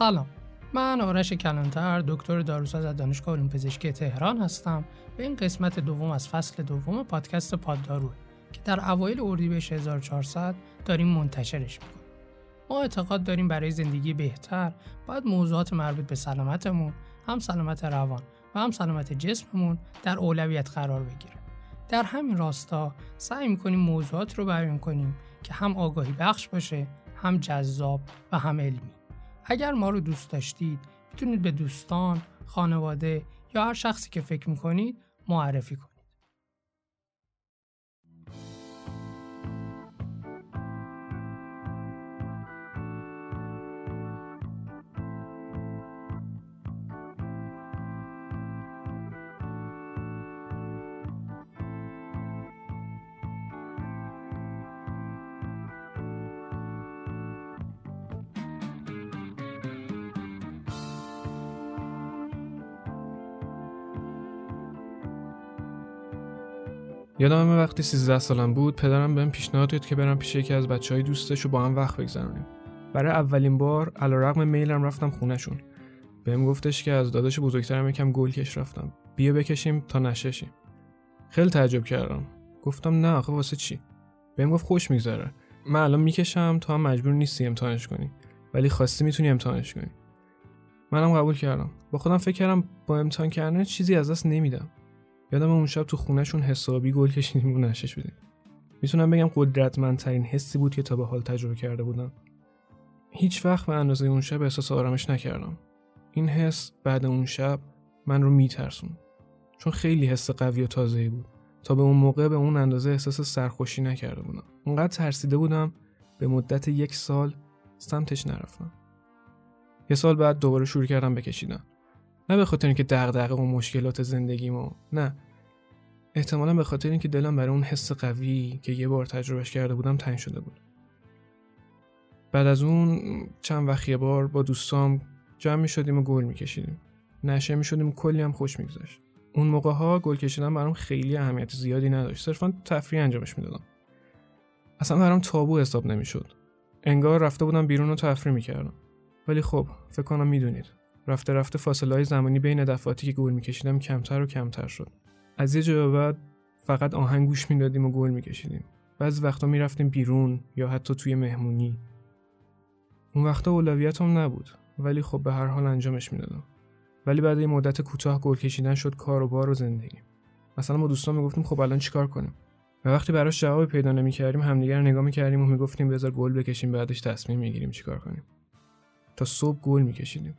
سلام. من آرش کلانتر دکتر داروساز از دانشگاه علوم پزشکی تهران هستم و این قسمت دوم از فصل دوم پادکست پادداروه که در اوایل اردیبهشت 1400 داریم منتشرش می‌کنیم. ما اعتقاد داریم برای زندگی بهتر باید موضوعات مربوط به سلامتمون هم سلامت روان و هم سلامت جسممون در اولویت قرار بگیره. در همین راستا سعی می‌کنیم موضوعات رو بیان کنیم که هم آگاهی بخش باشه هم جذاب و هم علمی. اگر ما رو دوست داشتید می‌تونید به دوستان، خانواده یا هر شخصی که فکر می‌کنید معرفی کنید. یادم وقتی 13 سالم بود پدرم بهم پیشنهاد داد که برم پیش یکی از بچه های دوستش و با هم وقت بگذرونیم. برای اولین بار علیرغم میلم رفتم خونهشون. بهم گفتش که از داداش بزرگترم یکم گل کش رفتم. بیا بکشیم تا نششیم. خیلی تعجب کردم. گفتم نه آخه واسه چی؟ بهم گفت خوش میگذره. من الان می‌کشم تو هم مجبور نیستی امتحانش کنی. ولی خواستی می‌تونی امتحانش کنی. منم قبول کردم. با خودم فکر کردم با امتحان کردن چیزی از دست نمیدم. یادم اون شب تو خونهشون حسابی گل کشیدیم و نشش بدیم. می‌تونم بگم قدرتمندترین حسی بود که تا به حال تجربه کرده بودم. هیچ وقت به اندازه اون شب احساس آرامش نکردم. این حس بعد اون شب من رو میترسون چون خیلی حس قوی و تازه‌ای بود. تا به اون موقع به اون اندازه احساس سرخوشی نکرده بودم. اونقدر ترسیده بودم به مدت یک سال سمتش نرفتم. یه سال بعد دوباره شروع کردم بکشیدن نه به خاطر اینکه دغدغه و مشکلات زندگیمو نه. احتمالا به خاطر اینکه دلم برای اون حس قوی که یه بار تجربهش کرده بودم تنگ شده بود. بعد از اون چند وقت یه بار با دوستام جمع می شدیم و گل می کشیدیم نشه می شدیم کلی هم خوش میگذشت. اون موقع ها گل کشیدن برام خیلی اهمیت زیادی نداشت. صرفا تفریح انجامش می‌دادم. اصلا برام تابو حساب نمی‌شد. انگار رفته بودم بیرون و تفریح می‌کردم. ولی خب فکر کنم می‌دونید. رفته رفته فاصله های زمانی بین دفعاتی که گل میکشیدم کمتر و کمتر شد. از یه جا بعد فقط آهنگ گوش می‌دادیم و گل میکشیدیم. بعضی وقتا می‌رفتیم بیرون یا حتی توی مهمونی. اون وقتا اولویتم نبود ولی خب به هر حال انجامش می‌دادم. ولی بعد یه مدت کوتاه گل کشیدن شد کار و بار و زندگی. مثلا ما دوستان می‌گفتیم خب الان چیکار کنیم؟ و وقتی براش جوابی پیدا نمی‌کردیم همدیگه رو نگاه می‌کردیم و می‌گفتیم بذار گل بکشیم بعدش تصمیم می‌گیریم چیکار کنیم. تا صبح گل میکشیدیم.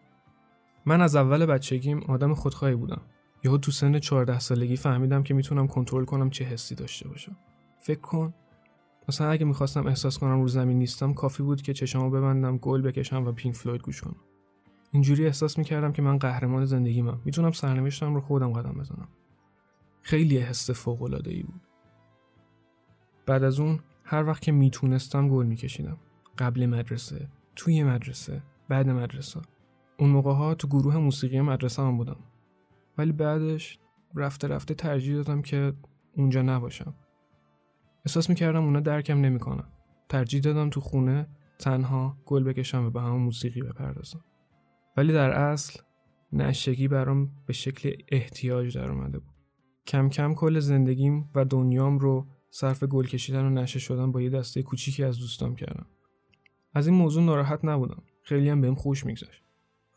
من از اول بچگیم آدم خودخواهی بودم. یهو تو سن 14 سالگی فهمیدم که می‌تونم کنترل کنم چه حسی داشته باشم. فکر کن مثلا اگه می‌خواستم احساس کنم رو زمین نیستم کافی بود که چشامو ببندم گل بکشم و پینک فلوید گوش کنم. اینجوری احساس می‌کردم که من قهرمان زندگیمم. می‌تونم سرنوشتم رو خودم قدم بزنم. خیلی حس فوق العاده ای بود. بعد از اون هر وقت که می‌تونستم گل میکشیدم. قبل مدرسه توی مدرسه بعد مدرسه. اون موقع ها تو گروه موسیقی مدرسه هم بودم. ولی بعدش رفته رفته ترجیح دادم که اونجا نباشم. احساس می‌کردم اونا درکم نمی‌کنن. ترجیح دادم تو خونه تنها گل بکشم و به همون موسیقی بپردازم. ولی در اصل نشگی برام به شکل احتیاج در اومده بود. کم کم کل زندگیم و دنیام رو صرف گل کشیدن و نشه شدن با یه دسته کوچیکی از دوستام کردم. از این موضوع ناراحت نبودم. خیلی هم بهم خوش میگذشت.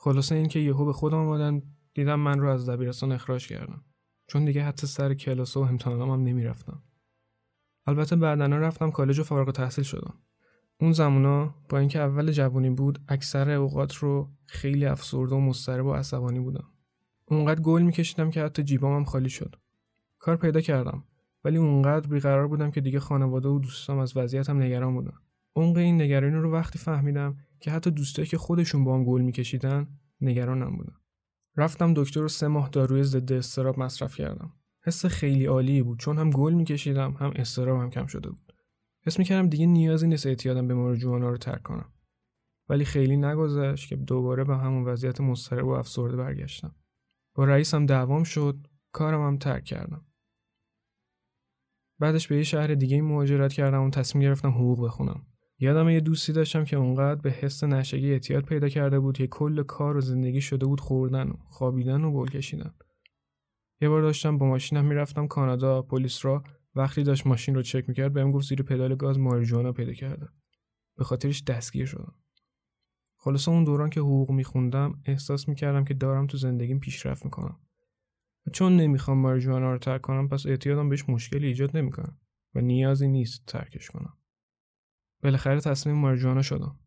خلاصه اینکه یهو به خودم آمدن دیدم من رو از دبیرستان اخراج کردم. چون دیگه حتی سر کلاس و امتحانام هم نمی‌رفتم. البته بعدا رفتم کالج و فارغ تحصیل شدم. اون زمونا با اینکه اول جوانی بود اکثر اوقات رو خیلی افسرده و مضطرب و عصبانی بودم. اونقدر گل میکشیدم که حتی جیبامم خالی شد. کار پیدا کردم. ولی اونقدر بیقرار بودم که دیگه خانواده و دوستام از وضعیتم نگران بودن. عمق این نگرانی رو وقتی فهمیدم که حتی دوستایی که خودشون با هم گل میکشیدن نگرانم بودن. رفتم دکتر و سه ماه داروی ضد استراب مصرف کردم. حس خیلی عالی بود چون هم گل میکشیدم هم استرابم کم شده بود. حس می‌کردم دیگه نیازی نیست اعتیادم به مارجوانا رو ترک کنم. ولی خیلی نگذشت که دوباره به همون وضعیت مضطرب و افسرده برگشتم. با رئیسم دعوام شد کارم هم ترک کردم. بعدش به یه شهر دیگه مهاجرت کردم و تصمیم گرفتم حقوق بخونم. یادم یه دوستی داشتم که اونقدر به حس نشگی اعتیاد پیدا کرده بود که کل کار و زندگی شده بود خوردن و خوابیدن و گل کشیدن. یه بار داشتم با ماشینم می‌رفتم کانادا پلیس را. وقتی داشت ماشین رو چک می‌کرد بهم گفت زیر پدال گاز ماریجوانا پیدا کرده به خاطرش دستگیر شدم. خلاصه اون دوران که حقوق میخوندم احساس می‌کردم که دارم تو زندگیم پیشرفت می‌کنم. و چون نمی‌خوام ماریجوانا رو ترک کنم پس اعتیادم بهش مشکلی ایجاد نمی‌کنم و نیازی نیست ترکش کنم. بالاخره تصمیم ماریجوانا شدم.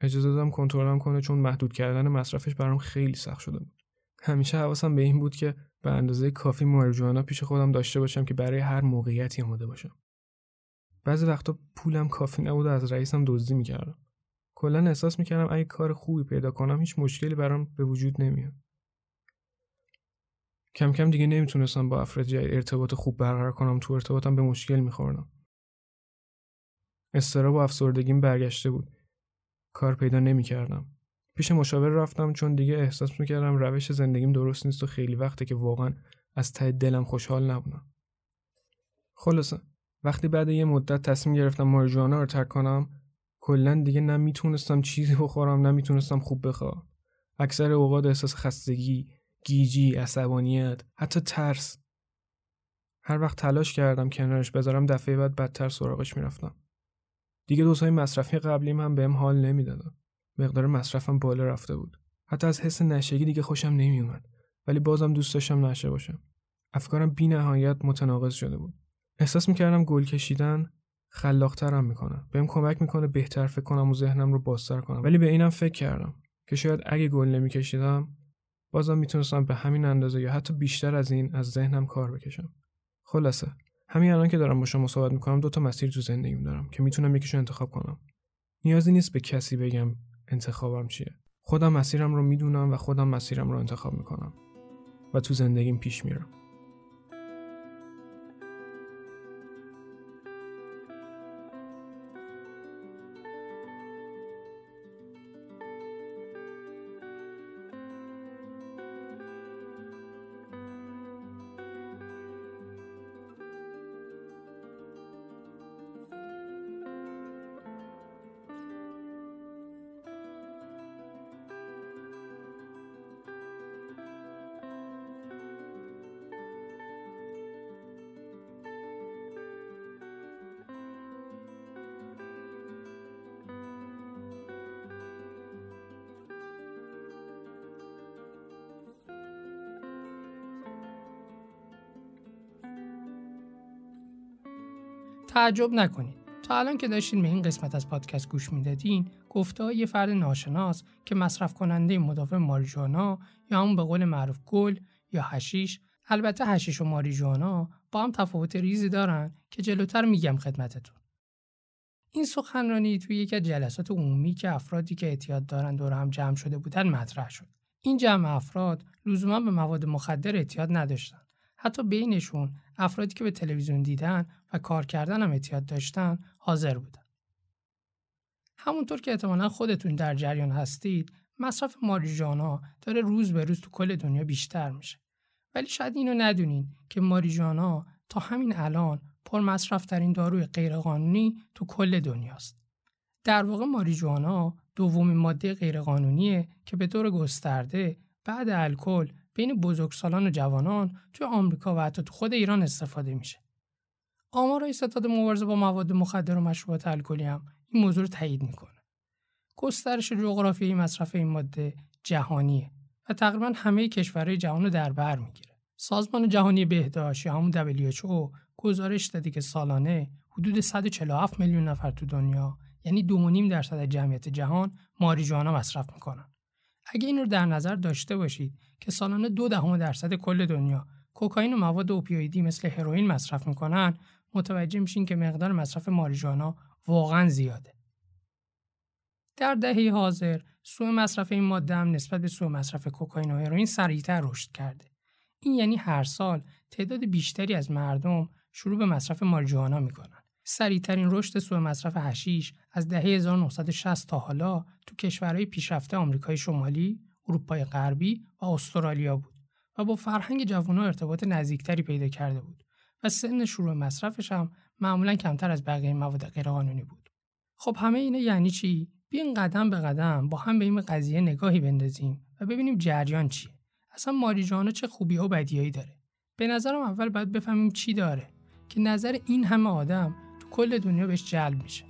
اجازه دادم کنترلم کنه چون محدود کردن مصرفش برام خیلی سخت شده بود. همیشه حواسم به این بود که به اندازه کافی ماریجوانا پیش خودم داشته باشم که برای هر موقعیتی آماده باشم. بعضی وقتا پولم کافی نبود و از رئیسم دزدی می‌کردم. کلا احساس می‌کردم اگه کار خوبی پیدا کنم هیچ مشکلی برام به وجود نمیاد. کم کم دیگه نمی‌تونستم با افراد ارتباط خوب برقرار کنم تو ارتباطم به مشکل میخوردم. استراب و افسردگیم برگشته بود. کار پیدا نمی‌کردم. پیش مشاور رفتم چون دیگه احساس می‌کردم روش زندگیم درست نیست و خیلی وقته که واقعا از ته دلم خوشحال نبودم. خلاصه وقتی بعد یه مدت تصمیم گرفتم مارجوانا رو ترک کنم کلا دیگه نه می‌تونستم چیزی بخورم نه می‌تونستم خوب بخوام اکثر اوقات احساس خستگی گیجی عصبانیت حتی ترس. هر وقت تلاش کردم کنارش بذارم دفعه بعد بدتر سراغش می‌رفتم. دیگه دوزهای مصرفی قبلیم هم بهم حال نمی‌دادن. مقدار مصرفم بالا رفته بود. حتی از حس نشگی دیگه خوشم نمیومد ولی بازم دوست داشتم نشه باشم. افکارم بی نهایت متناقض شده بود. احساس می‌کردم گل کشیدن خلاقترم می‌کنه. بهم کمک می‌کنه بهتر فکر کنم و ذهنم رو بازتر کنم. ولی به اینم فکر کردم که شاید اگه گل نمیکشیدم بازم می‌تونستم به همین اندازه یا حتی بیشتر از این از ذهنم کار بکشم. خلاصه همین الان که دارم با شما صحبت می‌کنم دو تا مسیر تو زندگیم دارم که می‌تونم یکیشو انتخاب کنم. نیازی نیست به کسی بگم انتخابم چیه. خودم مسیرم رو می‌دونم و خودم مسیرم رو انتخاب می‌کنم و تو زندگیم پیش میرم. تعجب نکنید. تا الان که داشتین به این قسمت از پادکست گوش می‌دادین گفته یه فرد ناشناس که مصرف کننده مدافع ماریجوانا یا همون به قول معروف گل یا هشیش البته هشیش و ماریجوانا با هم تفاوت ریزی دارن که جلوتر میگم خدمتتون. این سخنرانی توی یکی از جلسات عمومی که افرادی که اعتیاد دارن دور هم جمع شده بودن مطرح شد. این جمع افراد لزوما به مواد مخدر اعتیاد نداشتن. حتی بینشون افرادی که به تلویزیون دیدن و کار کردن هم اعتیاد داشتن حاضر بودن. همونطور که احتمالا خودتون در جریان هستید مصرف ماریجانا داره روز به روز تو کل دنیا بیشتر میشه. ولی شاید اینو ندونین که ماریجانا تا همین الان پر مصرف ترین داروی غیرقانونی تو کل دنیاست. در واقع ماریجوانا دومین ماده غیرقانونیه که به طور گسترده بعد الکل بین بزرگسالان و جوانان توی آمریکا و حتی تو خود ایران استفاده میشه. آمارای ستاد مبارزه با مواد مخدر و مشروبات الکلی هم این موضوع رو تایید می‌کنه. گسترش جغرافیایی مصرف این ماده جهانیه و تقریبا همه کشورهای جهان رو در بر می‌گیره. سازمان جهانی بهداشت یا همون WHO گزارش داده که سالانه حدود 147 میلیون نفر تو دنیا یعنی 2.5 درصد جمعیت جهان ماریجوانا مصرف می‌کنن. اگه این رو در نظر داشته باشید که سالانه دو دهم درصد کل دنیا کوکائین و مواد اوپیویدی مثل هروئین مصرف می‌کنن متوجه میشین که مقدار مصرف ماریجوانا واقعا زیاده. در دهه حاضر سوء مصرف این ماده هم نسبت به سوء مصرف کوکائین و هروئین سریعتر رشد کرده. این یعنی هر سال تعداد بیشتری از مردم شروع به مصرف ماریجوانا می‌کنن. سریعترین رشد سوء مصرف هشیش از دهه 1960 تا حالا تو کشورهای پیشرفته آمریکای شمالی، اروپای غربی و استرالیا بود و با فرهنگ جوانها ارتباط نزدیکتری پیدا کرده بود و سن شروع مصرفش هم معمولا کمتر از بقیه مواد غیرقانونی بود. خب همه اینه یعنی چی؟ بیاین قدم به قدم با هم به این قضیه نگاهی بندازیم و ببینیم جریان چیه. اصلا ماریجوانا چه خوبی و بدیایی داره. به نظرم اول باید بفهمیم چی داره که نظر این همه آدم کل دنیا بهش جلب میشه.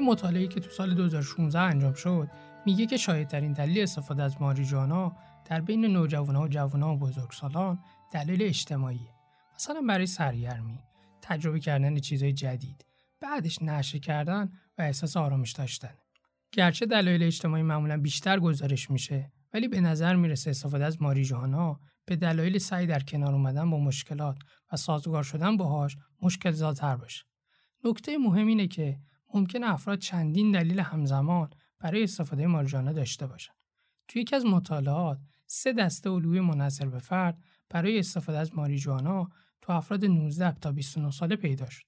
یه مطالعه که تو سال 2016 انجام شد میگه که شایدترین دلیل استفاده از ماریجوانا در بین نوجوانها و جوانها و بزرگسالان دلیل اجتماعی مثلا برای سرگرمی تجربه کردن چیزهای جدید بعدش نشه کردن و احساس آرامش داشتن. گرچه دلایل اجتماعی معمولا بیشتر گزارش میشه ولی به نظر می‌رسه استفاده از ماریجوانا به دلایل سعی در کنار اومدن با مشکلات و سازگار شدن باهاش مشکل زادتر باشه. نکته مهم اینه که ممکن افراد چندین دلیل همزمان برای استفاده ماریجوانا داشته باشند. توی یکی از مطالعات سه دسته الگوی منحصر به فرد برای استفاده از ماریجوانا تو افراد 19 تا 29 ساله پیدا شد.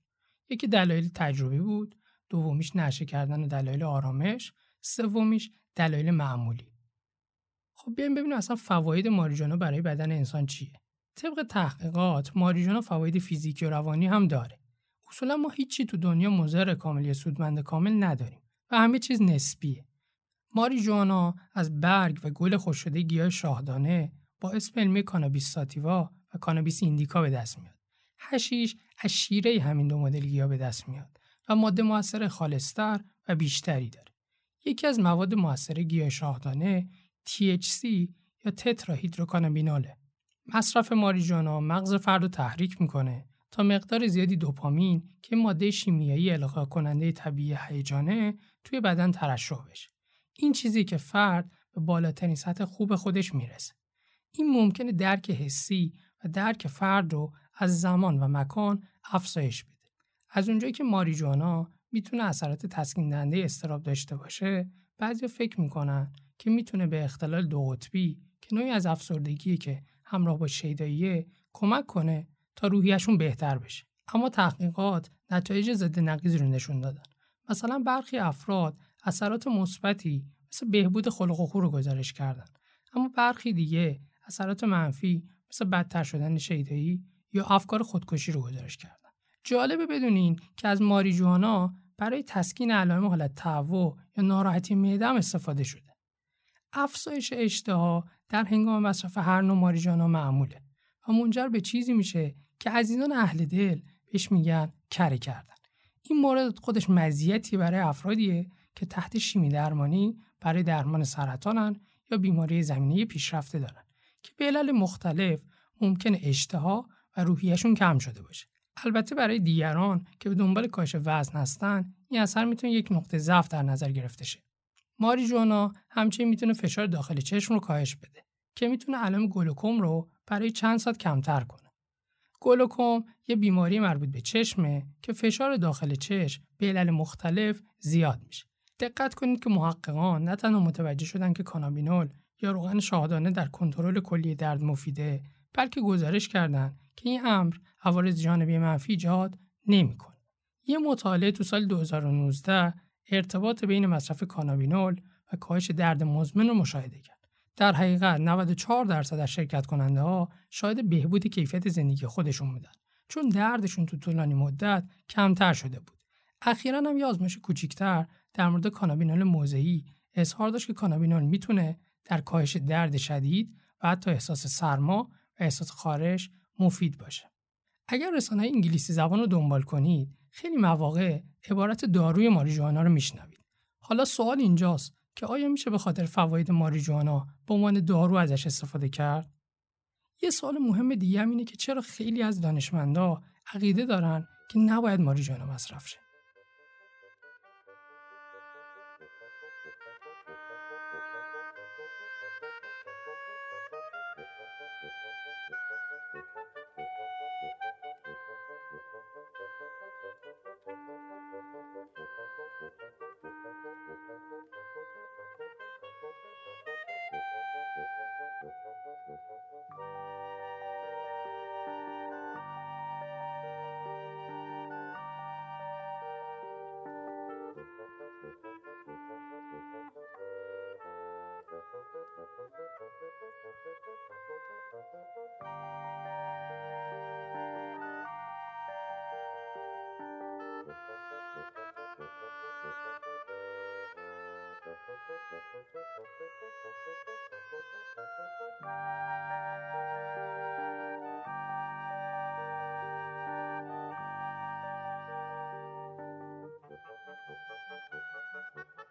یکی دلایل تجربی بود، دومیش نشه کردن دلایل آرامش، سومیش دلایل معمولی. خب بیایم ببینیم اصلا فواید ماریجوانا برای بدن انسان چیه. طبق تحقیقات ماریجوانا فواید فیزیکی و روانی هم داره. اصولا ما هیچی تو دنیا مضر کامل یا سودمند کامل نداریم و همه چیز نسبیه. ماریجوانا از برگ و گل خوششده گیاه شاهدانه با اسم علمی کانابیس ساتیوا و کانابیس ایندیکا به دست میاد. هشیش از شیره همین دو مدل گیاه به دست میاد و ماده موثر خالصتر و بیشتری داره. یکی از مواد موثر گیاه شاهدانه THC یا تترا هیدروکانابیناله. مصرف ماریجوانا مغز فرد رو تحریک می‌کنه تا مقدار زیادی دوپامین که ماده شیمیایی القا کننده طبیعی هیجانه توی بدن ترشح بشه. این چیزی که فرد به بالاترین سطح خوب خودش می‌رسه. این ممکنه درک حسی و درک فرد رو از زمان و مکان افزایش بده. از اونجایی که ماریجوانا می‌تونه اثرات تسکین دهنده استراب داشته باشه، بعضی فکر می‌کنن که می‌تونه به اختلال دو قطبی که نوعی از افسردگی که همراه با شیداییه کمک کنه تا روحیشون بهتر بشه. اما تحقیقات نتایج ضد نقیض رو نشون دادن. مثلا برخی افراد اثرات مثبتی مثل بهبود خلق و خو رو گزارش کردن. اما برخی دیگه اثرات منفی مثل بدتر شدن شیدایی یا افکار خودکشی رو گزارش کردن. جالبه بدونین که از ماریجوانا برای تسکین علائم حالت تهوع یا ناراحتی معده استفاده شده. افزایش اشتها در هنگام مصرف هر نوع ماریجوانا معموله. و منجر به چیزی میشه که عزیزان اهل دل بهش میگن کره کردن. این مورد خودش مزیتی برای افرادیه که تحت شیمی درمانی برای درمان سرطانن یا بیماری زمینه پیشرفته دارن که به علل مختلف ممکن اشتها و روحیشون کم شده باشه. البته برای دیگران که به دنبال کاهش وزن هستن این اثر می‌تونه یک نقطه ضعف در نظر گرفته شه. ماریجوانا همچنین می‌تونه فشار داخل چشم رو کاهش بده. که می‌تونه علائم گلوکوم رو برای چند ساعت کمتر کنه گلوکوم یه بیماری مربوط به چشمه که فشار داخل چشم به علل مختلف زیاد میشه. دقت کنید که محققان نه تنها متوجه شدن که کانابینول یا روغن شاهدانه در کنترل کلی درد مفیده بلکه گزارش کردند که این امر عوارض جانبی منفی ایجاد نمی‌کنه. یه مطالعه تو سال 2019 ارتباط بین مصرف کانابینول و کاهش درد مزمن رو مشاهده کرد. در حقیقت 94 درصد از شرکت کننده ها شاید بهبود کیفیت زندگی خودشون بودن چون دردشون تو طولانی مدت کمتر شده بود. اخیرا هم یه آزمایش کوچیکتر در مورد کانابینول موضعی اظهار داشت که کانابینول می‌تونه در کاهش درد شدید و حتی احساس سرما و احساس خارش مفید باشه. اگر رسانه انگلیسی زبان رو دنبال کنید خیلی مواقع عبارت داروی ماریجوانا رو میشنوید. حالا سوال اینجاست که آیا میشه به خاطر فواید ماریجوانا به عنوان دارو ازش استفاده کرد؟ یه سوال مهم دیگه هم اینه که چرا خیلی از دانشمندا عقیده دارن که نباید ماریجوانا مصرف شه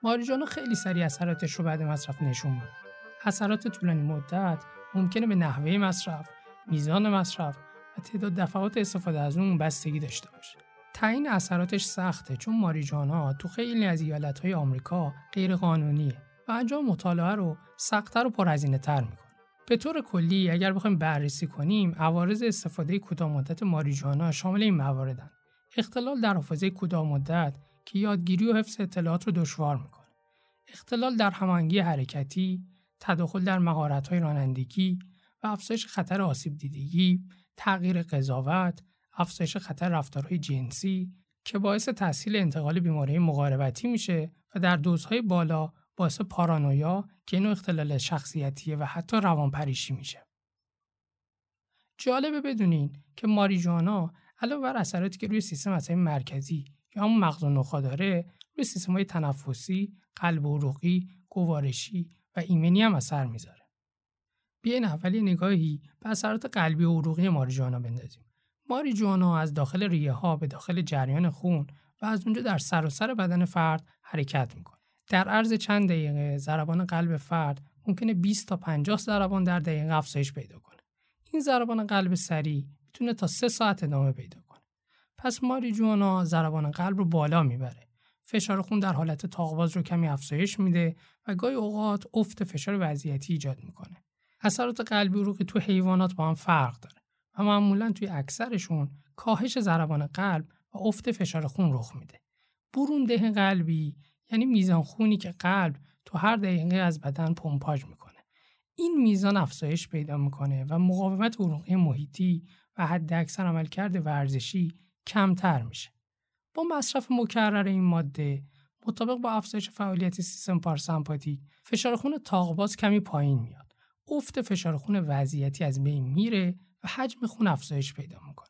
ماریجوانا خیلی سریع اثراتش رو بعد مصرف نشون میده. اثرات طولانی مدت ممکنه به نحوه مصرف، میزان مصرف و تعداد دفعات استفاده از اون بستگی داشته باشه. تعیین اثراتش سخته چون ماریجوانا تو خیلی از ایالتهای آمریکا غیر قانونیه و انجام مطالعه رو سختتر و پرهزینه تر می‌کنه. به طور کلی اگر بخوایم بررسی کنیم عوارض استفاده کوتاه مدت ماریجوانا شامل این مواردن اختلال در حافظه کوتاه مدت که یادگیری و حفظ اطلاعات رو دشوار می‌کنه اختلال در هماهنگی حرکتی تداخل در مهارت‌های رانندگی و افزایش خطر آسیب دیدگی تغییر قضاوت افزایش خطر رفتارهای جنسی که باعث تحصیل انتقال بیماری مقاربتی میشه و در دوزهای بالا باعث پارانویا که اینو اختلال شخصیتیه و حتی روانپریشی میشه. جالبه بدونین که ماریجوانا علاوه بر اثراتی که روی سیستم عصبی مرکزی یا همون مغز و نخا داره روی سیستم های تنفسی، قلب و عروقی، گوارشی و ایمنی هم اثر می‌ذاره. بیاین اول نگاهی به اثرات قلبی و عروقی ماریجوانا بندازیم. ماریجوانا از داخل ریه ها به داخل جریان خون و از اونجا در سراسر سر بدن فرد حرکت می‌کنه. در عرض چند دقیقه ضربان قلب فرد ممکنه 20 تا 50 ضربان در دقیقه افزایش پیدا کنه. این ضربان قلب سریع می‌تونه تا 3 ساعت ادامه پیدا کنه. پس ماریجوانا ضربان قلب رو بالا می‌بره. فشار خون در حالت تاقواز رو کمی افزایش میده و گاهی اوقات افت فشار وضعیتی ایجاد می‌کنه. اثرات قلبی عروقی تو حیوانات با هم فرق داره و معمولا توی اکثرشون کاهش ضربان قلب و افت فشار خون رخ میده. برون قلبی یعنی میزان خونی که قلب تو هر دقیقه از بدن پمپاژ می‌کنه این میزان افزایش پیدا می‌کنه و مقاومت عروقی محیطی و حد اکثر عملکرد ورزشی کمتر میشه با مصرف مکرر این ماده مطابق با افزایش فعالیت سیستم پاراسمپاتیک فشار خون تاقباز کمی پایین میاد. افت فشار خون وضعیتی از بین میره و حجم خون افزایش پیدا می‌کنه.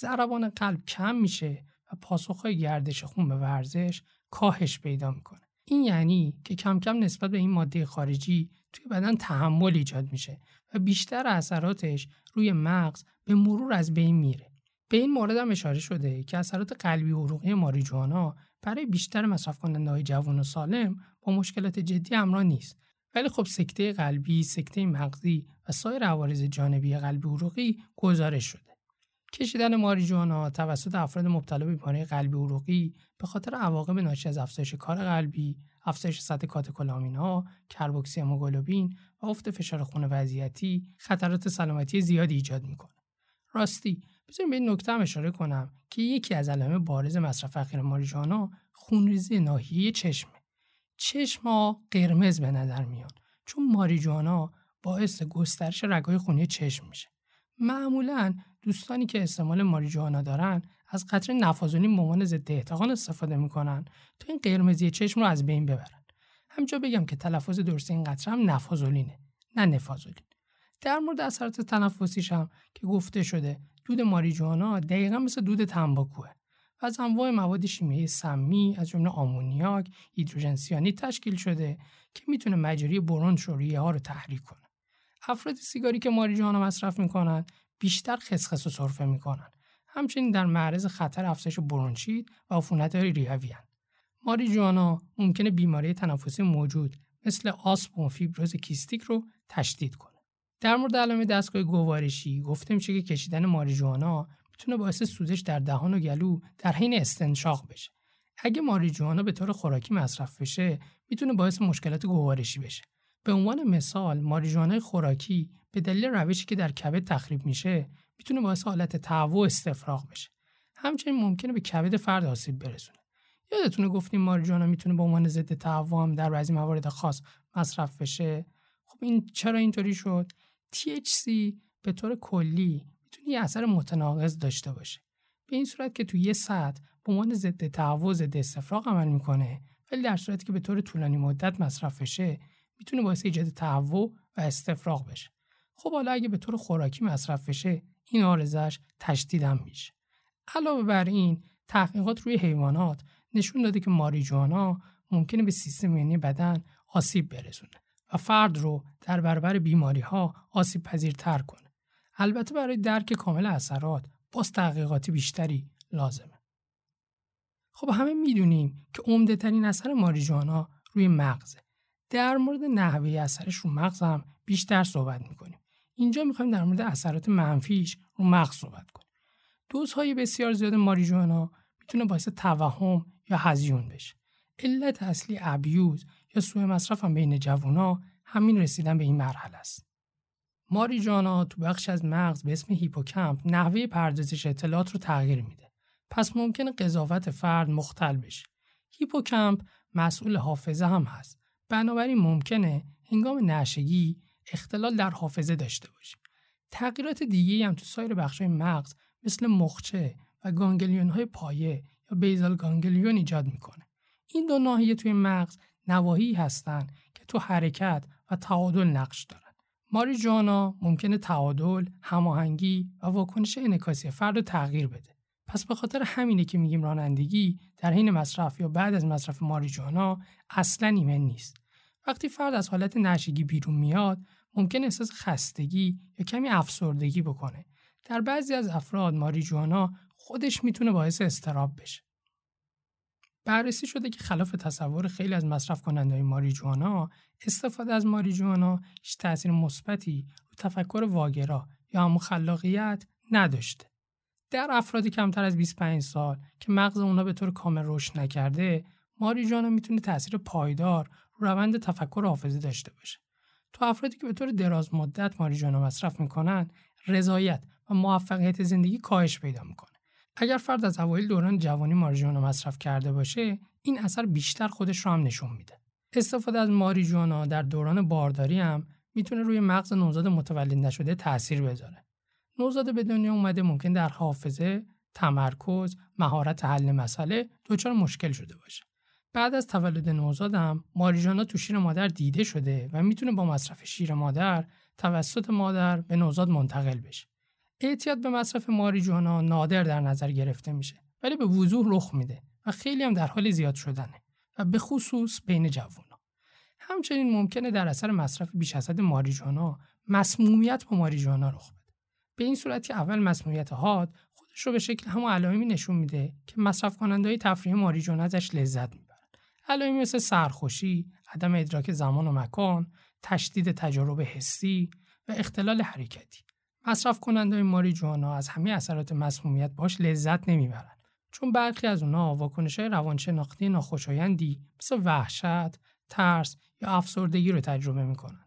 ضربان قلب کم میشه و پاسخهای گردش خون به ورزش کاهش پیدا می‌کنه. این یعنی که کم کم نسبت به این ماده خارجی توی بدن تحمل ایجاد میشه و بیشتر اثراتش روی مغز به مرور از بین میره. به این مورد هم اشاره شده که اثرات قلبی و عروقی ماریجوانا برای بیشتر مصرف کننده های جوان و سالم با مشکلات جدی همراه نیست ولی خب سکته قلبی، سکته مغزی و سایر عوارض جانبی قلبی عروقی گزارش شده. کشیدن ماریجوانا توسط افراد مبتلا به بیماری قلبی عروقی به خاطر عواقب ناشی از افزایش کار قلبی، افزایش سطح ها، کربوکسی هموگلوبین و افت فشار خون وضعیتی خطرات سلامتی زیادی ایجاد می‌کنه. راستی بذاریم به این نکته هم اشاره کنم که یکی از علائم بارز مصرف اخیر ماریجوانا خونریزی ناحیه چشمه. چشم قرمز به نظر میان چون ماریجوانا باعث گسترش رگهای خونی چشم میشه. معمولا دوستانی که استعمال ماریجوانا دارن از قطره نفازولین عنوان ضد احتقان استفاده می‌کنن تا این قرمزی چشم رو از بین ببرن همجا بگم که تلفظ درست این قطره هم نفازولینه نه نفازولین در مورد اثرات تنفسیش هم که گفته شده دود ماریجوانا دقیقا مثل دود تنباکوه. و از انواع مواد شیمیایی سمی از جمله آمونیاک هیدروژن سیانید تشکیل شده که می‌تونه مجاری برونش و ریه ها رو تحریک کنه. افراد سیگاری که ماریجوانا مصرف می‌کنن بیشتر خسخس و سرفه می‌کنن. همچنین در معرض خطر افزایش برونشیت و عفونت‌های ریوی ماریجوانا ممکنه بیماری تنفسی موجود مثل آسم و فیبروز کیستیک رو تشدید کنه. در مورد علائم دستگاه گوارشی گفته میشه که کشیدن ماریجوانا می‌تونه باعث سوزش در دهان و گلو در حین استنشاق بشه. اگه ماریجوانا به طور خوراکی مصرف بشه می‌تونه باعث مشکلات گوارشی بشه. به عنوان مثال ماریجوانا خوراکی به دلیل روشی که در کبد تخریب میشه می‌تونه باعث حالت تهوع استفراغ بشه. همچنین ممکنه به کبد فرد آسیب برسونه. یادتونه گفتیم ماریجوانا می‌تونه به عنوان ضد تهوع هم در بعضی موارد خاص مصرف بشه. خب این چرا اینطوری شد؟ THC به طور کلی می‌تونه یه اثر متناقض داشته باشه. به این صورت که تو یه سطح به عنوان ضد تهوع ضد استفراغ عمل می‌کنه ولی در صورتی که به طور طولانی مدت مصرف بشه می‌تونه باعث ایجاد تهوع و استفراغ بشه. خب حالا اگه به طور خوراکی مصرف بشه این آرزش تشدید هم میشه. علاوه بر این تحقیقات روی حیوانات نشون داده که ماریجوانا ممکنه به سیستم ایمنی بدن آسیب برسونه و فرد رو در برابر بیماری ها آسیب پذیرتر کنه. البته برای درک کامل اثرات باز تحقیقاتی بیشتری لازمه. خب همه می‌دونیم که عمده ترین اثر ماریجوانا روی مغزه. در مورد نحوه اثرش رو مغز هم بیشتر صحبت می‌کنیم. اینجا می‌خوایم در مورد اثرات منفیش رو مغز صحبت کنیم. دوزهای بسیار زیاد ماریجوانا می‌تونه باعث توهم یا هزیون بشه. علت اصلی ابیوز یا سوء مصرف بین جوونا همین رسیدن به این مرحله است. ماریجوانا تو بخش از مغز به اسم هیپوکمپ نحوه پردازش اطلاعات رو تغییر میده. پس ممکنه قضاوت فرد مختل بشه. هیپوکمپ مسئول حافظه هم هست. بنابراین ممکنه هنگام نشئگی اختلال در حافظه داشته باشیم. تغییرات دیگه هم تو سایر بخش‌های مغز مثل مخچه و گانگلیون های پایه یا basal ganglion ایجاد می‌کنه. این دو ناحیه توی مغز نواحی هستند که تو حرکت و تعادل نقش دارن. ماریجوانا ممکنه تعادل، هماهنگی و واکنش انعکاسی فرد رو تغییر بده. پس به خاطر همینه که میگیم رانندگی در حین مصرف یا بعد از مصرف ماریجوانا اصلا ایمن نیست. وقتی فرد از حالت نشگی بیرون میاد، ممکن احساس خستگی یا کمی افسردگی بکنه. در بعضی از افراد ماریجوانا خودش می‌تونه باعث استراب بشه. بررسی شده که خلاف تصور خیلی از مصرف کننده های ماریجوانا استفاده از ماریجوانا هیچ تاثیر مثبتی رو تفکر واگرا یا همون خلاقیت نداشته. در افرادی کمتر از 25 سال که مغز اونا به طور کامل رشد نکرده، ماریجوانا می‌تونه تاثیر پایدار رو روند تفکر و حافظه داشته باشه. تو افرادی که به طور دراز مدت ماریجوانا مصرف می‌کنن، رضایت و موفقیت زندگی کاهش پیدا می‌کنه. اگر فرد از اوایل دوران جوانی ماریجوانا مصرف کرده باشه این اثر بیشتر خودش رو هم نشون میده. استفاده از ماریجوانا در دوران بارداری هم می‌تونه روی مغز نوزاد متولد نشده تاثیر بذاره. نوزاد به دنیا اومده ممکن در حافظه تمرکز مهارت حل مسئله دچار مشکل شده باشه. بعد از تولد نوزاد هم ماریجوانا تو شیر مادر دیده شده و می‌تونه با مصرف شیر مادر توسط مادر به نوزاد منتقل بشه. اعتیاد به مصرف ماریجوانا نادر در نظر گرفته میشه ولی به وضوح رخ میده و خیلی هم در حال زیاد شدنه و به خصوص بین جوونا. همچنین ممکنه در اثر مصرف بیش از حد ماریجوانا مسمومیت با ماریجوانا رخ بده. به این صورت که اول مسمومیت حاد خودش رو به شکل همون علائمی نشون میده که مصرف کننده های تفریح ماریجوانا ازش لذت می‌برن. علائمی مثل سرخوشی عدم ادراک زمان و مکان تشدید تجارب حسی و اختلال حرکتی. مصرف کننده ماریجوانا از همه اثرات مسمومیت باش لذت نمی‌برن چون برخی از اونها واکنش های روانشناختی ناخوشایندی مثل وحشت، ترس یا افسردگی رو تجربه می‌کنن.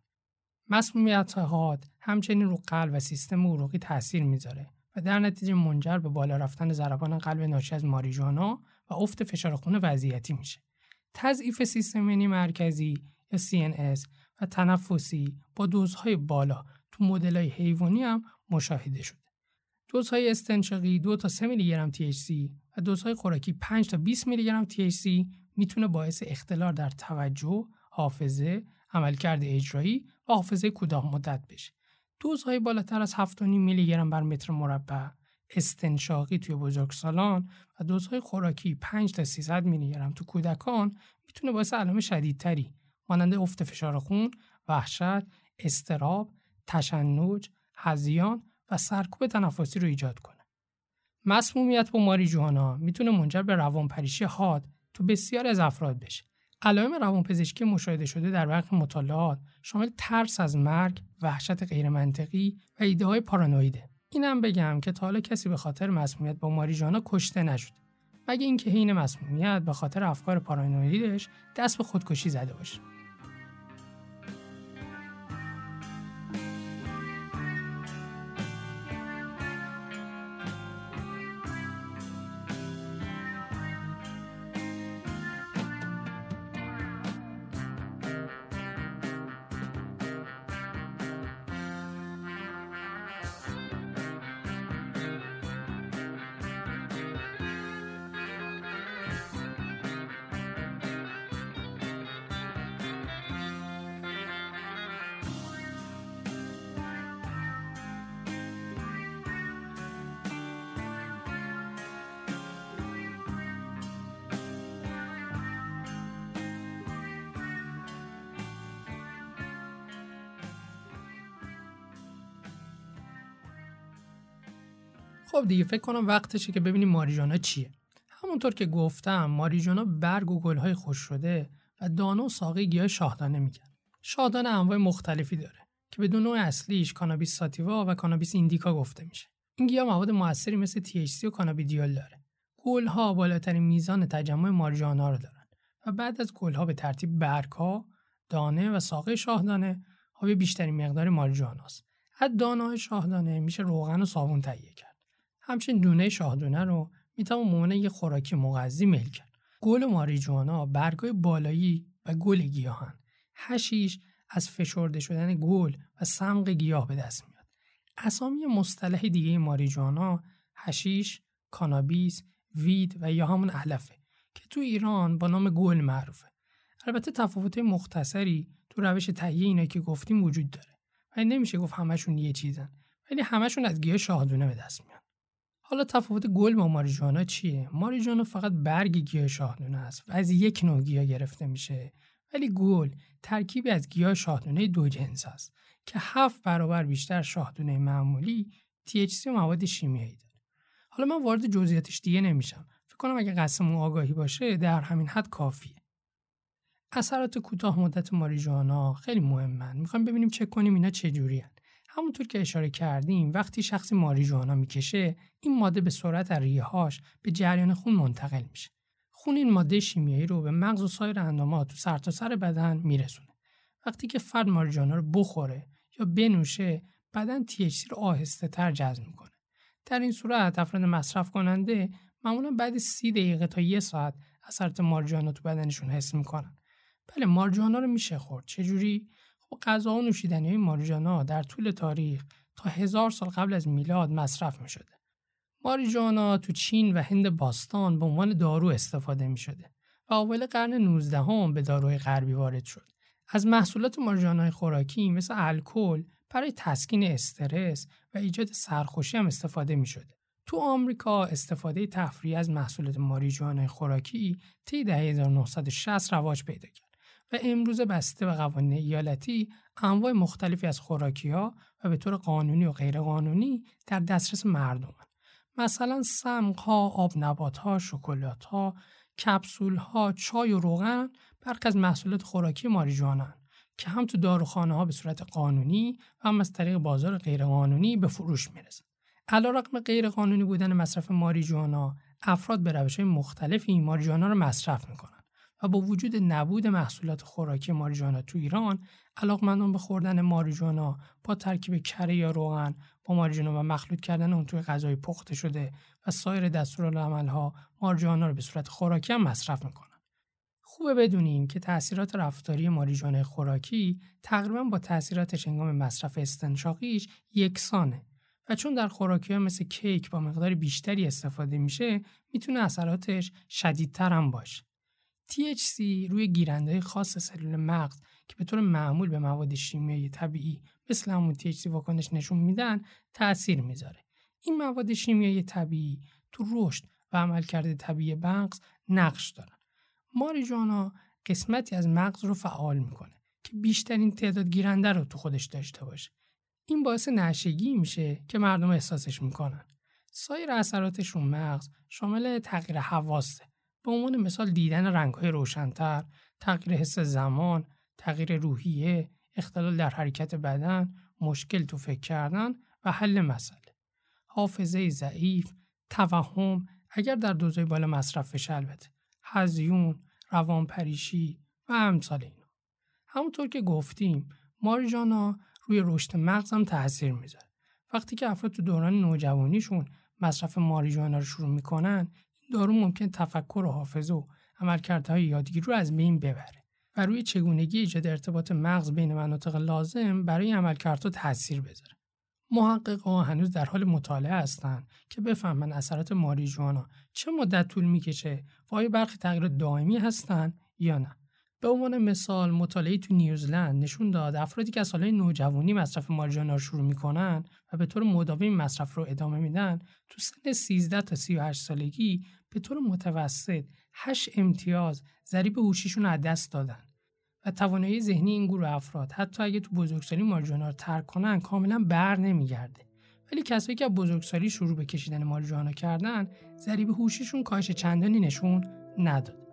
مسمومیت حاد همچنین رو قلب و سیستم عروقی تاثیر می‌ذاره و در نتیجه منجر به بالا رفتن ضربان قلب ناشی از ماریجوانا و افت فشار خون وضعیتی میشه. تضعیف سیستم ایمنی مرکزی یا CNS و تنفسی با دوزهای بالا تو مدل های حیوانی هم مشاهده شده. دوزهای استنشاقی 2 تا 3 میلی گرم THC و دوزهای خوراکی 5 تا 20 میلی گرم THC می‌تونه باعث اختلال در توجه، حافظه، عملکرد اجرایی و حافظه کوتاه مدت بشه. دوزهای بالاتر از 7.5 میلی گرم بر متر مربع استنشاقی توی بزرگسالان و دوزهای خوراکی 5 تا 300 میلی گرم تو کودکان می‌تونه باعث علائم شدیدتری مانند افت فشار خون، وحشت، استراب، تشنج، هزیان و سرکوب تنفسی رو ایجاد کنه. مسمومیت با ماریجوانا می‌تونه منجر به روانپریشی حاد تو بسیاری از افراد بشه. علائم روانپزشکی مشاهده شده در برخی مطالعات شامل ترس از مرگ، وحشت غیرمنطقی و ایده های پارانویده. اینم بگم که تا حالا کسی به خاطر مسمومیت با ماریجوانا کشته نشد. مگه اینکه حین مسمومیت به خاطر افکار پارانویدش دست به خودکشی زده باشه. خب دیگه فکر کنم وقتشه که ببینیم ماریجانا چیه. همونطور که گفتم ماریجانا برگ و گلهای خوش شده و دانه و ساقه گیاه شاهدانه میگن. شاهدانه انواع مختلفی داره که بدون نوع اصلیش کانابیس ساتیوا و کانابیس ایندیکا گفته میشه. این گیاه مواد موثری مثل THC و کانابیدیول داره. گلها بالاترین میزان تجمع ماریجوانا رو دارن و بعد از گلها به ترتیب برگها دانه و ساقه شاهدانه حاوی بیشترین مقدار ماریجواناست از دانه شاهدانه میشه روغن و صابون تهیه کرد. همچنین دونه شاهدونه رو می‌توان مونه یه خوراکی مغذی میل کرد. گل ماریجوانا برگای بالایی و گل گیاهن. هشیش از فشرده شدن گل و سمق گیاه به دست میاد. اسامی مصطلح دیگه ماریجوانا هشیش، کانابیس، وید و یا همون علفه که تو ایران با نام گل معروفه. البته تفاوت مختصری تو روش تهیه اینا که گفتیم وجود داره. و نمیشه گفت همشون یه چیزن. ولی همشون از گیاه شاهدونه به دست میاد. حالا تفاوت گل با ماریجوانا چیه؟ ماریجوانا فقط برگ گیاه شاهدونه است و از یک نوع گیاه گرفته میشه ولی گل ترکیبی از گیاه شاهدونه دو جنس است که هفت برابر بیشتر شاهدونه معمولی THC و مواد شیمیایی داره. حالا من وارد جزئیاتش دیگه نمیشم. فکر کنم اگه قسم آگاهی باشه در همین حد کافیه. اثرات کوتاه مدت ماریجوانا خیلی مهمن. می‌خوایم ببینیم چک کنیم اینا چه جوریان. همونطور که اشاره کردیم وقتی شخصی ماریجوانا می‌کشه این ماده به سرعت از ریههاش به جریان خون منتقل میشه. خون این ماده شیمیایی رو به مغز و سایر اندامات تو سرتاسر سر بدن میرسونه. وقتی که فرد ماریجوانا رو بخوره یا بنوشه بدن THC رو آهسته تر جذب می‌کنه. در این صورت افراد مصرف کننده معمولا بعد سی دقیقه تا یه ساعت اثرات مارجوانا تو بدنشون حس می‌کنن. بله مارجوانا رو میشه خورد. چجوری؟ و غذا و نوشیدنی های ماریجانا در طول تاریخ تا هزار سال قبل از میلاد مصرف می شده. ماریجانا تو چین و هند باستان به عنوان دارو استفاده می شده و اول قرن 19 هم به داروهای غربی وارد شد. از محصولات ماریجانای خوراکی مثل الکل برای تسکین استرس و ایجاد سرخوشی هم استفاده می شده. تو آمریکا استفاده تفریحی از محصولات ماریجوانای خوراکی طی دهه 1960 رواج پیدا کرد. و امروز بسته به قوانین ایالتی انواع مختلفی از خوراکی ها و به طور قانونی و غیرقانونی در دسترس مردم مثلا سمق ها، آب نبات ها، شکلات ها، کپسول ها، چای و روغن برخی از محصولات خوراکی ماریجوانن که هم تو داروخانه ها به صورت قانونی و هم از طریق بازار غیرقانونی به فروش می‌رسن. علیرغم غیرقانونی بودن مصرف ماریجوانا افراد به روش مختلفی ماریجوانا رو مصرف می‌کنن و با وجود نبود محصولات خوراکی ماریجوانا تو ایران علاقمندان به خوردن ماریجوانا با ترکیب کره یا روغن با ماریجوانا و مخلوط کردن اون توی غذای پخته شده و سایر دستورالعملها ماریجوانا رو به صورت خوراکی هم مصرف می‌کنن. خوبه بدونیم که تاثیرات رفتاری ماریجوانا خوراکی تقریبا با تاثیرات هنگام مصرف استنشاقیش یکسانه و چون در خوراکی ها مثل کیک با مقدار بیشتری استفاده میشه می‌تونه اثراتش شدیدتر هم باشه. THC روی گیرنده خاص سلول مغز که به طور معمول به مواد شیمیایی طبیعی مثل همون THC واکنش نشون میدن تاثیر می‌ذاره. این مواد شیمیایی طبیعی تو رشد و عملکرد طبیعی مغز نقش دارن. ماریجوانا قسمتی از مغز رو فعال می‌کنه که بیشترین تعداد گیرنده رو تو خودش داشته باشه. این باعث نشگی میشه که مردم احساسش می‌کنن. سایر اثراتش رو مغز شامل تغییر حواسه به عنوان مثال دیدن رنگهای روشنتر، تغییر حس زمان، تغییر روحیه، اختلال در حرکت بدن، مشکل تو فکر کردن و حل مسئله. حافظه ضعیف، توهم اگر در دوزای بالا مصرف بشه البته. هزیون، روانپریشی و امثال اینا. همونطور که گفتیم ماریجانا روی رشد مغز هم تاثیر می‌ذاره. وقتی که افراد تو دوران نوجوانیشون مصرف ماریجوانا رو شروع می‌کنن دارو ممکن تفکر و حافظه و عملکردهای یادگیری رو از بین ببره و روی چگونگی ایجاد ارتباط مغز بین مناطق لازم برای عملکردها تاثیر بذاره. محققا هنوز در حال مطالعه هستند که بفهمن اثرات ماریجوانا چه مدت طول می‌کشه و آیا برخی تغییر دائمی هستند یا نه. به عنوان مثال مطالعه تو نیوزلند نشون داد افرادی که از سالهای نوجوانی مصرف ماریجوانا رو شروع می‌کنن و به طور مداوم مصرف رو ادامه میدن تو سن 13 تا 38 سالگی به طور متوسط 8 امتیاز ضریب هوشیشون از دست دادن. و توانایی ذهنی این گروه افراد حتی اگه تو بزرگسالی ماریجوانا رو ترک کنن کاملا بر نمیگرده. ولی کسایی که بزرگسالی شروع به کشیدن ماریجوانا کردن ضریب هوشیشون کاهش چندانی نشون نداد.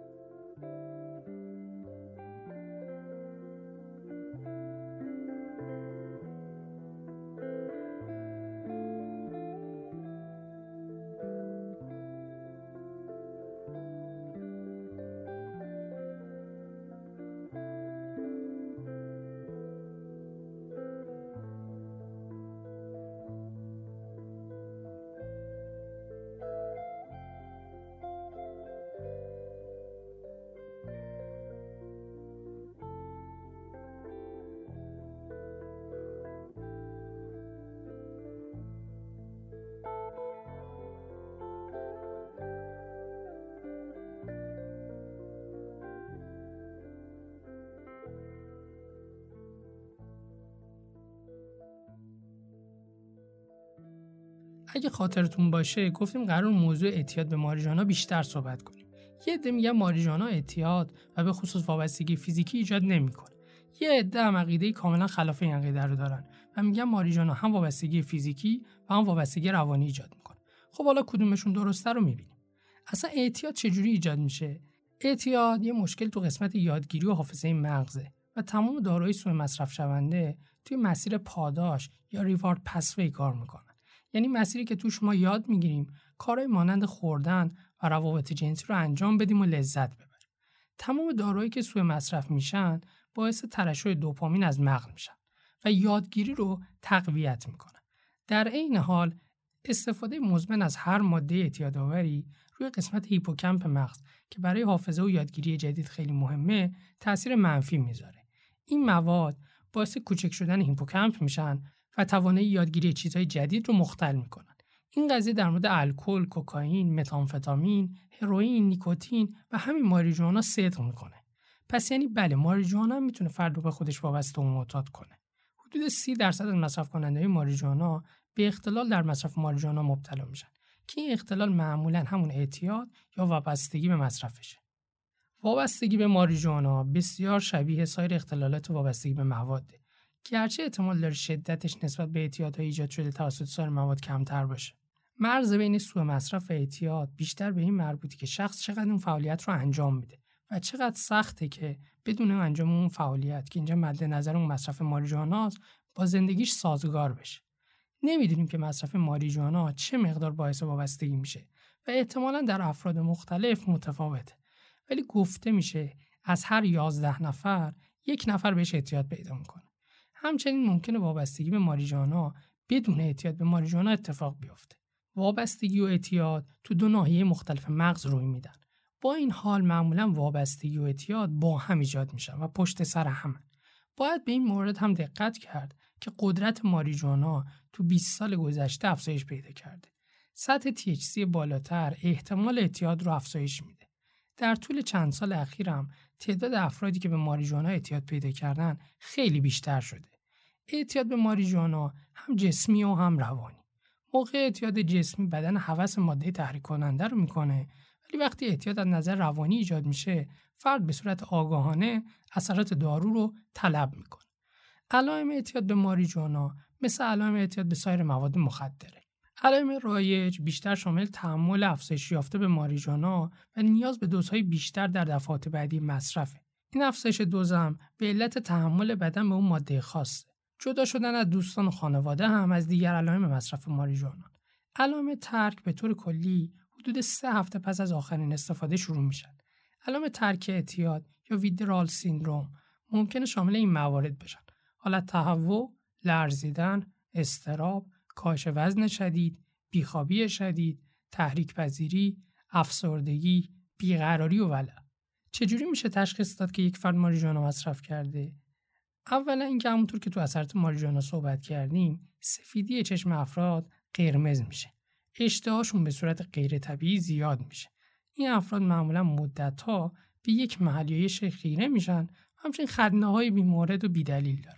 اگه خاطرتون باشه گفتیم قرار موضوع اعتیاد به ماریجانا بیشتر صحبت کنیم. یه عده میگن ماریجانا اعتیاد و به خصوص وابستگی فیزیکی ایجاد نمی‌کنه. یه عده هم عقیده کاملا خلاف این عقیده رو دارن و میگن ماریجانا هم وابستگی فیزیکی و هم وابستگی روانی ایجاد می‌کنه. خب حالا کدومشون درسته رو می‌بینیم. اصلا اعتیاد چجوری ایجاد میشه؟ اعتیاد یه مشکل تو قسمت یادگیری و حافظه مغزه و تمام داروهای سوء مصرف شونده توی مسیر پاداش یا ریوارد پسوی کار می‌کنه. یعنی مسیری که توش ما یاد می‌گیریم کارهای مانند خوردن و روابط جنسی رو انجام بدیم و لذت ببریم. تمام داروهایی که سوء مصرف میشن باعث ترشح دوپامین از مغز میشن و یادگیری رو تقویت می‌کنن. در عین حال استفاده مزمن از هر ماده اعتیادآوری روی قسمت هیپوکمپ مغز که برای حافظه و یادگیری جدید خیلی مهمه تاثیر منفی می‌ذاره. این مواد باعث کوچک شدن هیپوکمپ میشن و توانایی یادگیری چیزهای جدید رو مختل می‌کنن. این قضیه در مورد الکل، کوکائین، متامفتامین، هروئین، نیکوتین و همین ماریجوانا صدق می‌کنه. پس یعنی بله ماریجوانا می‌تونه فرد رو به خودش وابسته و معتاد کنه. حدود 30 درصد از مصرف کننده ماریجوانا به اختلال در مصرف ماریجوانا مبتلا میشن که این اختلال معمولا همون اعتیاد یا وابستگی به مصرفشه. وابستگی به ماریجوانا بسیار شبیه سایر اختلالات وابستگی به مواده گرچه احتمال داره شدتش نسبت به اعتیادهای ایجاد شده توسط سایر مواد کمتر باشه. مرز بین سوء مصرف و اعتیاد بیشتر به این مربوطی که شخص چقدر اون فعالیت رو انجام میده و چقدر سخته که بدون انجام اون فعالیت که اینجا مد نظر اون مصرف ماریجواناست با زندگیش سازگار بشه. نمی‌دونیم که مصرف ماریجوانا چه مقدار باعث وابستگی میشه و احتمالا در افراد مختلف متفاوته. ولی گفته میشه از هر یازده نفر یک نفر بهش اعتیاد پیدا می‌کنه. همچنین ممکنه وابستگی به ماریجانا بدون اعتیاد به ماریجانا اتفاق بیفته. وابستگی و اعتیاد تو دو ناحیه مختلف مغز روی میدن. با این حال معمولا وابستگی و اعتیاد با هم ایجاد میشن و پشت سر هم. باید به این مورد هم دقت کرد که قدرت ماریجوانا تو 20 سال گذشته افزایش پیدا کرده. سطح THC بالاتر احتمال اعتیاد رو افزایش میده. در طول چند سال اخیرم تعداد افرادی که به ماریجوانا اعتیاد پیدا کردن خیلی بیشتر شده. اعتیاد به ماریجوانا هم جسمی و هم روانی. موقع اعتیاد جسمی بدن حوس ماده تحریک کننده رو می‌کنه ولی وقتی اعتیاد از نظر روانی ایجاد میشه فرد به صورت آگاهانه اثرات دارو رو طلب می‌کنه. علائم اعتیاد به ماریجوانا مثل علائم اعتیاد به سایر مواد مخدره. علائم رایج بیشتر شامل تحمل افزایش یافته به ماریجوانا و نیاز به دوزهای بیشتر در دفعات بعدی مصرفه این افزایش دوزم به علت تحمل بدن به اون ماده خاصه. جدا شدن از دوستان و خانواده هم از دیگر علائم مصرف ماریجوانا. علائم ترک به طور کلی حدود سه هفته پس از آخرین استفاده شروع میشن. علائم ترک اعتیاد یا ویدرال سیندروم ممکنه شامل این موارد بشن. حالت تهوع، لرزیدن، استراب، کاهش وزن شدید، بیخوابی شدید، تحریک پذیری، افسردگی، بیقراری و ولع. چجوری میشه تشخیص داد که یک فرد ماریجوانا مصرف کرده؟ اولا اینکه همونطور که تو اثرات ماریجوانا صحبت کردیم، سفیدی چشم افراد قرمز میشه. اشتهاشون به صورت غیر طبیعی زیاد میشه. این افراد معمولا مدتها به یک محل یا خیره میشن همچنین خدنه های بیمورد و بیدلیل دارن.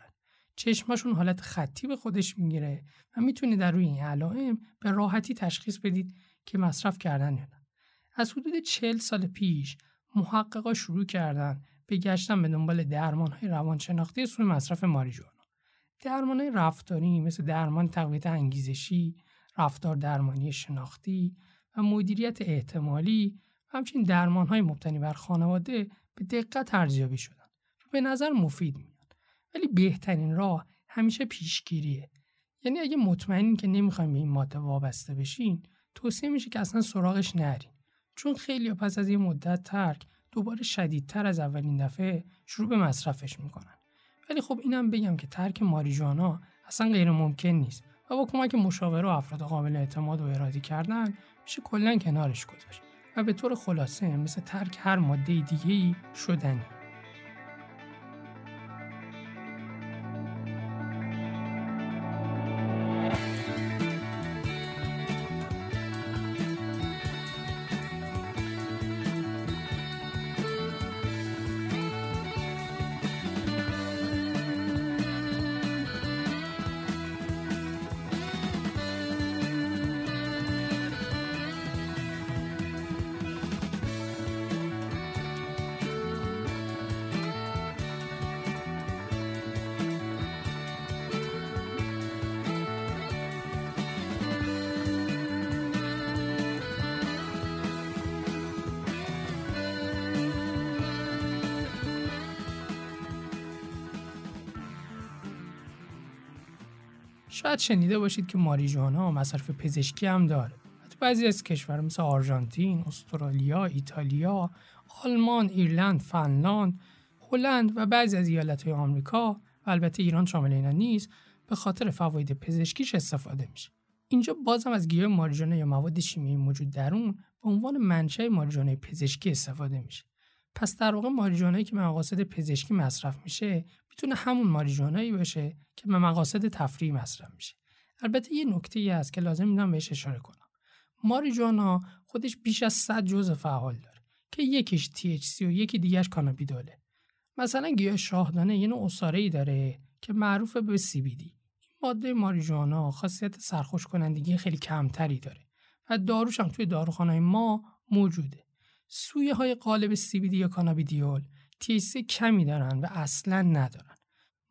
چشماشون حالت خطی به خودش می‌گیره و می‌تونید در روی این علائم به راحتی تشخیص بدید که مصرف کردن یا نه. از حدود 40 سال پیش محققا شروع کردن به گشتن به دنبال درمان های روانشناختی سوی مصرف ماریجوانا. درمان های رفتاری مثل درمان تقویت انگیزشی، رفتار درمانی شناختی و مدیریت احتمالی و همچنین درمان های مبتنی بر خانواده به دقت ارزیابی شدن به نظر مفید میاد. ولی بهترین راه همیشه پیشگیریه. یعنی اگه مطمئنین که نمی‌خوایم به این ماده وابسته بشین، توصیه میشه که اصلا سراغش نرین. چون خیلی پس از یه مدت ترک دوباره شدیدتر از اولین دفعه شروع به مصرفش می‌کنن ولی خب اینم بگم که ترک ماریجوانا اصلا غیر ممکن نیست و با کمک مشاوره و افراد قابل اعتماد و ارادی کردن میشه کلا کنارش گذاشت و به طور خلاصه مثل ترک هر ماده دیگه ای شدنی شاید شنیده باشید که ماریجوانا مصرف پزشکی هم داره. تو بعضی از کشورها مثل آرژانتین، استرالیا، ایتالیا، آلمان، ایرلند، فنلاند، هلند و بعضی از ایالتهای آمریکا و البته ایران شامل اینا نیست به خاطر فواید پزشکیش استفاده میشه. اینجا بازم از گیاه ماریجوانا یا مواد شیمیایی موجود در اون به عنوان منشأ ماریجوانا پزشکی استفاده میشه. پس در واقع ماریجوانایی که به مقاصد پزشکی مصرف میشه می‌تونه همون ماریجوانایی باشه که به مقاصد تفریحی مصرف میشه. البته یه نکته ای هست که لازم می‌دونم بهش اشاره کنم. ماریجوانا خودش بیش از 100 جزء فعال داره که یکیش THC و یکی دیگهش کانابیدوله. مثلا گیاه شاهدانه یه نوع ای داره که معروف به CBD این ماده ماریجوانا خاصیت سرخوش کنندگی خیلی کمتری داره و داروش هم توی داروخانه ما موجوده. سویه های قالب CBD یا کانابیدیول THC کمی دارن و اصلا ندارن.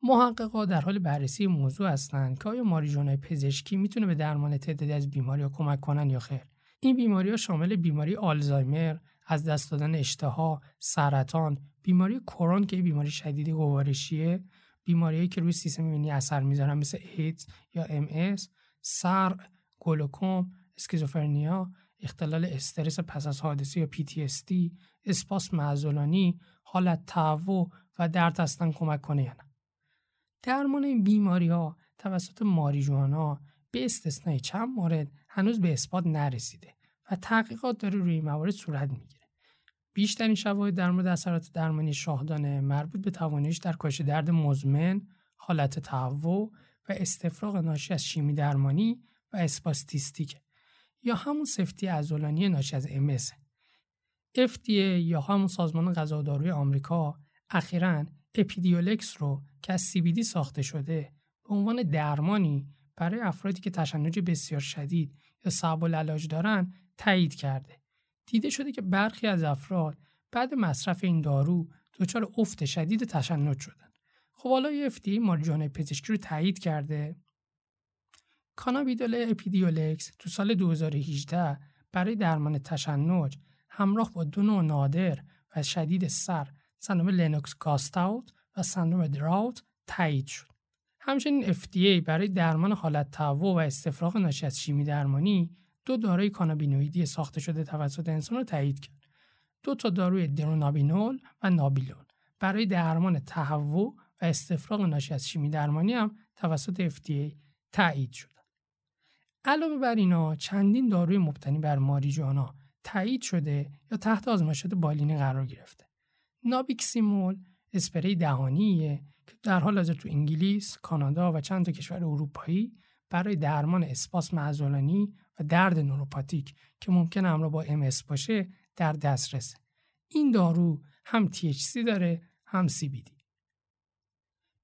محققا در حال بررسی موضوع هستند که آیا ماریجوانای پزشکی می‌تونه به درمان تعدادی از بیماری ها کمک کنن یا خیر. این بیماری ها شامل بیماری آلزایمر، از دست دادن اشتها، سرطان، بیماری کرون که بیماری شدید گوارشیه، بیماریهایی که روی سیستم ایمنی اثر می‌ذارن مثل ایدز یا ام سر، گلوکوم، اسکیزوفرنیا، اختلال استرس پس از حادثه یا PTSD، اسپاس معزولانی، حالت تهوع و درد هستن کمک کنه یا نه. درمان این بیماری ها توسط ماریجوانا به استثنای چند مورد هنوز به اثبات نرسیده و تحقیقات داره روی موارد صورت می‌گیره. بیشترین شواهد در مورد اثرات درمانی شاهدانه مربوط به تواناییش در کاهش درد مزمن، حالت تهوع و استفراغ ناشی از شیمی درمانی و اسپاستیستیکه. یا همون سفتی عضلانی ناشی از MS FDA یا همون سازمان غذا داروی آمریکا اخیرا اپیدیولکس رو که از CBD ساخته شده به عنوان درمانی برای افرادی که تشنج بسیار شدید یا صعب العلاج دارن تایید کرده. دیده شده که برخی از افراد بعد مصرف این دارو دچار افت شدید تشنج شدن. خب حالا FDA مارجانه پزشکی رو تایید کرده کانابیدول اپیدیولکس تو سال 2018 برای درمان تشنج همراه با دو نوع نادر و شدید سر سندروم لنوکس گاستاوت و سندروم دراوت تایید شد. همچنین FDA برای درمان حالت تهوع و استفراغ ناشی از شیمی درمانی دو داروی کانابینوئیدی ساخته شده توسط انسان را تایید کرد. دو تا داروی درونابینول و نابیلون برای درمان تهوع و استفراغ ناشی از شیمی درمانی هم توسط FDA تایید شد. علاوه بر اینا چندین داروی مبتنی بر ماریجوانا تایید شده یا تحت آزمایشات بالینی قرار گرفته. نابیکسیمول اسپری دهانیه که در حال حاضر تو انگلیس، کانادا و چند تا کشور اروپایی برای درمان اسپاسم عضلانی و درد نوروپاتیک که ممکن همراه با ام باشه در دسترسه. این دارو هم THC داره هم CBD.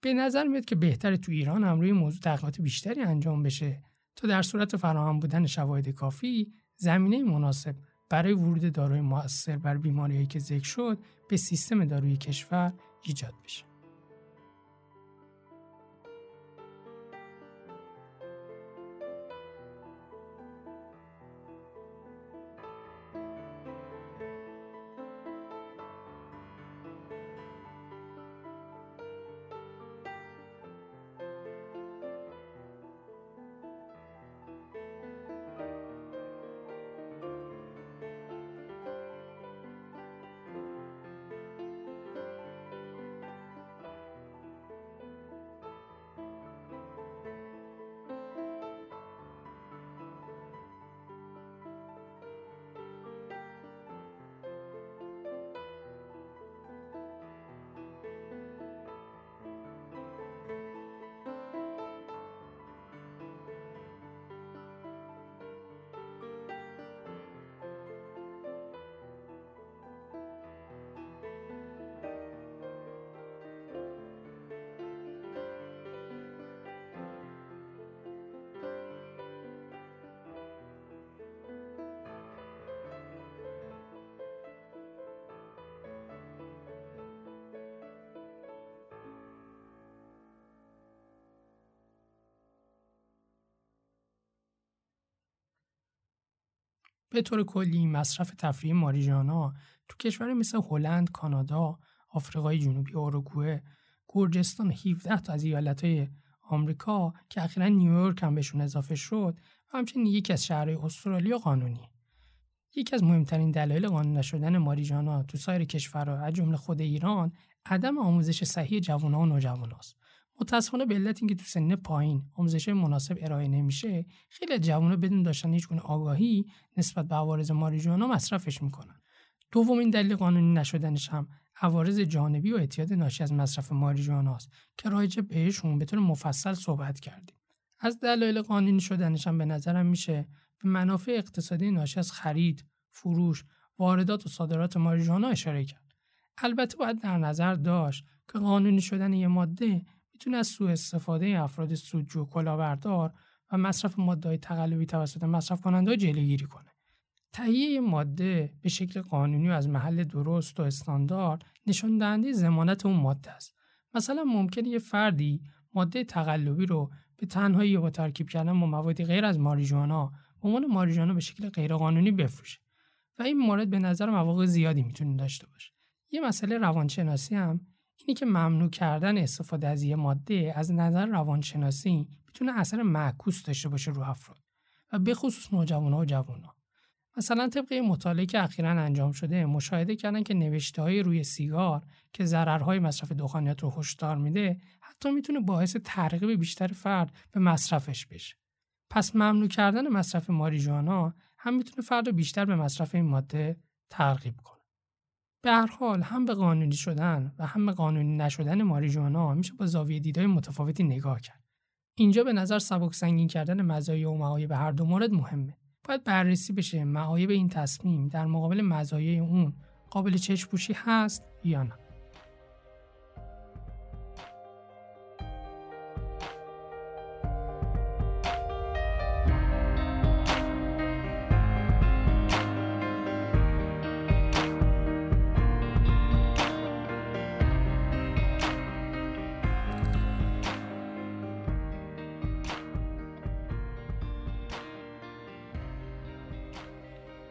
به نظر میاد که بهتر تو ایران هم روی موضوع تحقیقات بیشتری انجام بشه تا در صورت فراهم بودن شواهد کافی زمینه مناسب برای ورود داروی موثر بر بیماریهایی که ذکر شد به سیستم دارویی کشور ایجاد بشه. به طور کلی مصرف تفریحی ماریجانا تو کشور مثل هلند، کانادا، آفریقای جنوبی، اوروگوئه، گرجستان 17 تا از ایالتهای آمریکا که اخیرا نیویورک هم بهشون اضافه شد و همچنین یکی از شهرهای استرالیا قانونی. یکی از مهمترین دلایل قانون نشدن ماریجانا تو سایر کشورها از جمله خود ایران عدم آموزش صحیح جوانها و نوجواناست. متاسفانه به علت اینکه تو سن پایین آموزش مناسب ارائه نمیشه خیلی جوونا بدون داشتن هیچ گونه آگاهی نسبت به عوارض ماریجوانا مصرفش می‌کنن. دومین دلیل قانونی نشدنش هم عوارض جانبی و اعتیاد ناشی از مصرف ماریجوانا است که راجع بهشون به طور مفصل صحبت کردیم. از دلایل قانونی شدنش هم به نظرم میشه به منافع اقتصادی ناشی از خرید فروش واردات و صادرات ماریجوانا اشاره کرد. البته باید در نظر داشت که قانونی شدن یه ماده می‌تونه از سوء استفاده افراد سودجو کلاهبردار و مصرف ماده تقلبی توسط مصرف کننده جلوگیری کنه. تهیه ماده به شکل قانونی و از محل درست و استاندارد نشان دهنده ضمانت اون ماده است. مثلا ممکنه یه فردی ماده تقلبی رو به تنهایی با ترکیب کردن با موادی غیر از ماریجوانا به عنوان ماریجوانا به شکل غیرقانونی بفروشه و این مورد به نظر مواقع زیادی می‌تونه داشته باشه. یه مسئله روانشناسی هم اینی که ممنوع کردن استفاده از یه ماده از نظر روانشناسی می‌تونه اثر معکوس داشته باشه رو افراد و به خصوص نوجوانها و جوانها مثلا طبق مطالعه که اخیرا انجام شده مشاهده کردن که نوشته های روی سیگار که ضررهای مصرف دخانیات رو هشدار میده حتی می‌تونه باعث ترغیب بیشتر فرد به مصرفش بشه. پس ممنوع کردن مصرف ماریجوانا هم می‌تونه فرد بیشتر به مصرف این ماده ترغیب کنه. به هر حال هم به قانونی شدن و هم به قانونی نشدن ماریجوانا میشه با زاویه دیدای متفاوتی نگاه کرد. اینجا به نظر سبک سنگین کردن مزایا و معایب هر دو مورد مهمه. باید بررسی بشه معایب این تصمیم در مقابل مزایای اون قابل چشم هست یا نه.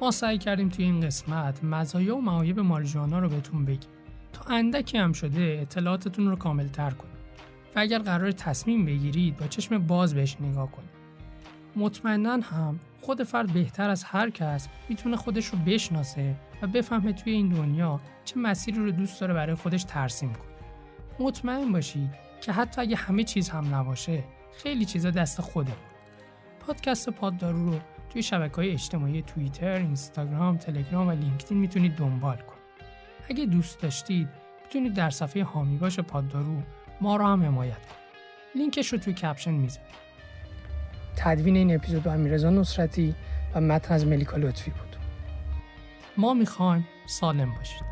ما سعی کردیم توی این قسمت مزایا و معایب ماریجوانا رو بهتون بگیم. تا اندکی هم شده اطلاعاتتون رو کامل تر کنید و اگر قرار تصمیم بگیرید با چشم باز بهش نگاه کنید. مطمئنا هم خود فرد بهتر از هر کس می‌تونه خودش رو بشناسه و بفهمه توی این دنیا چه مسیری رو دوست داره برای خودش ترسیم کنه. مطمئن باشید که حتی اگه همه چیز هم نباشه خیلی چیزا دست خوده پادکست پاددارو رو توی شبکه های اجتماعی توییتر، اینستاگرام، تلگرام و لینکدین می‌تونید دنبال کنید. اگه دوست داشتید می‌تونید در صفحه هامی باش پاددارو ما رو هم حمایت کنید. لینکش رو توی کپشن می‌ذارم. تدوین این اپیزود با امیرزا نصرتی و متن از ملیکا لطفی بود. ما می‌خوایم سالم باشید.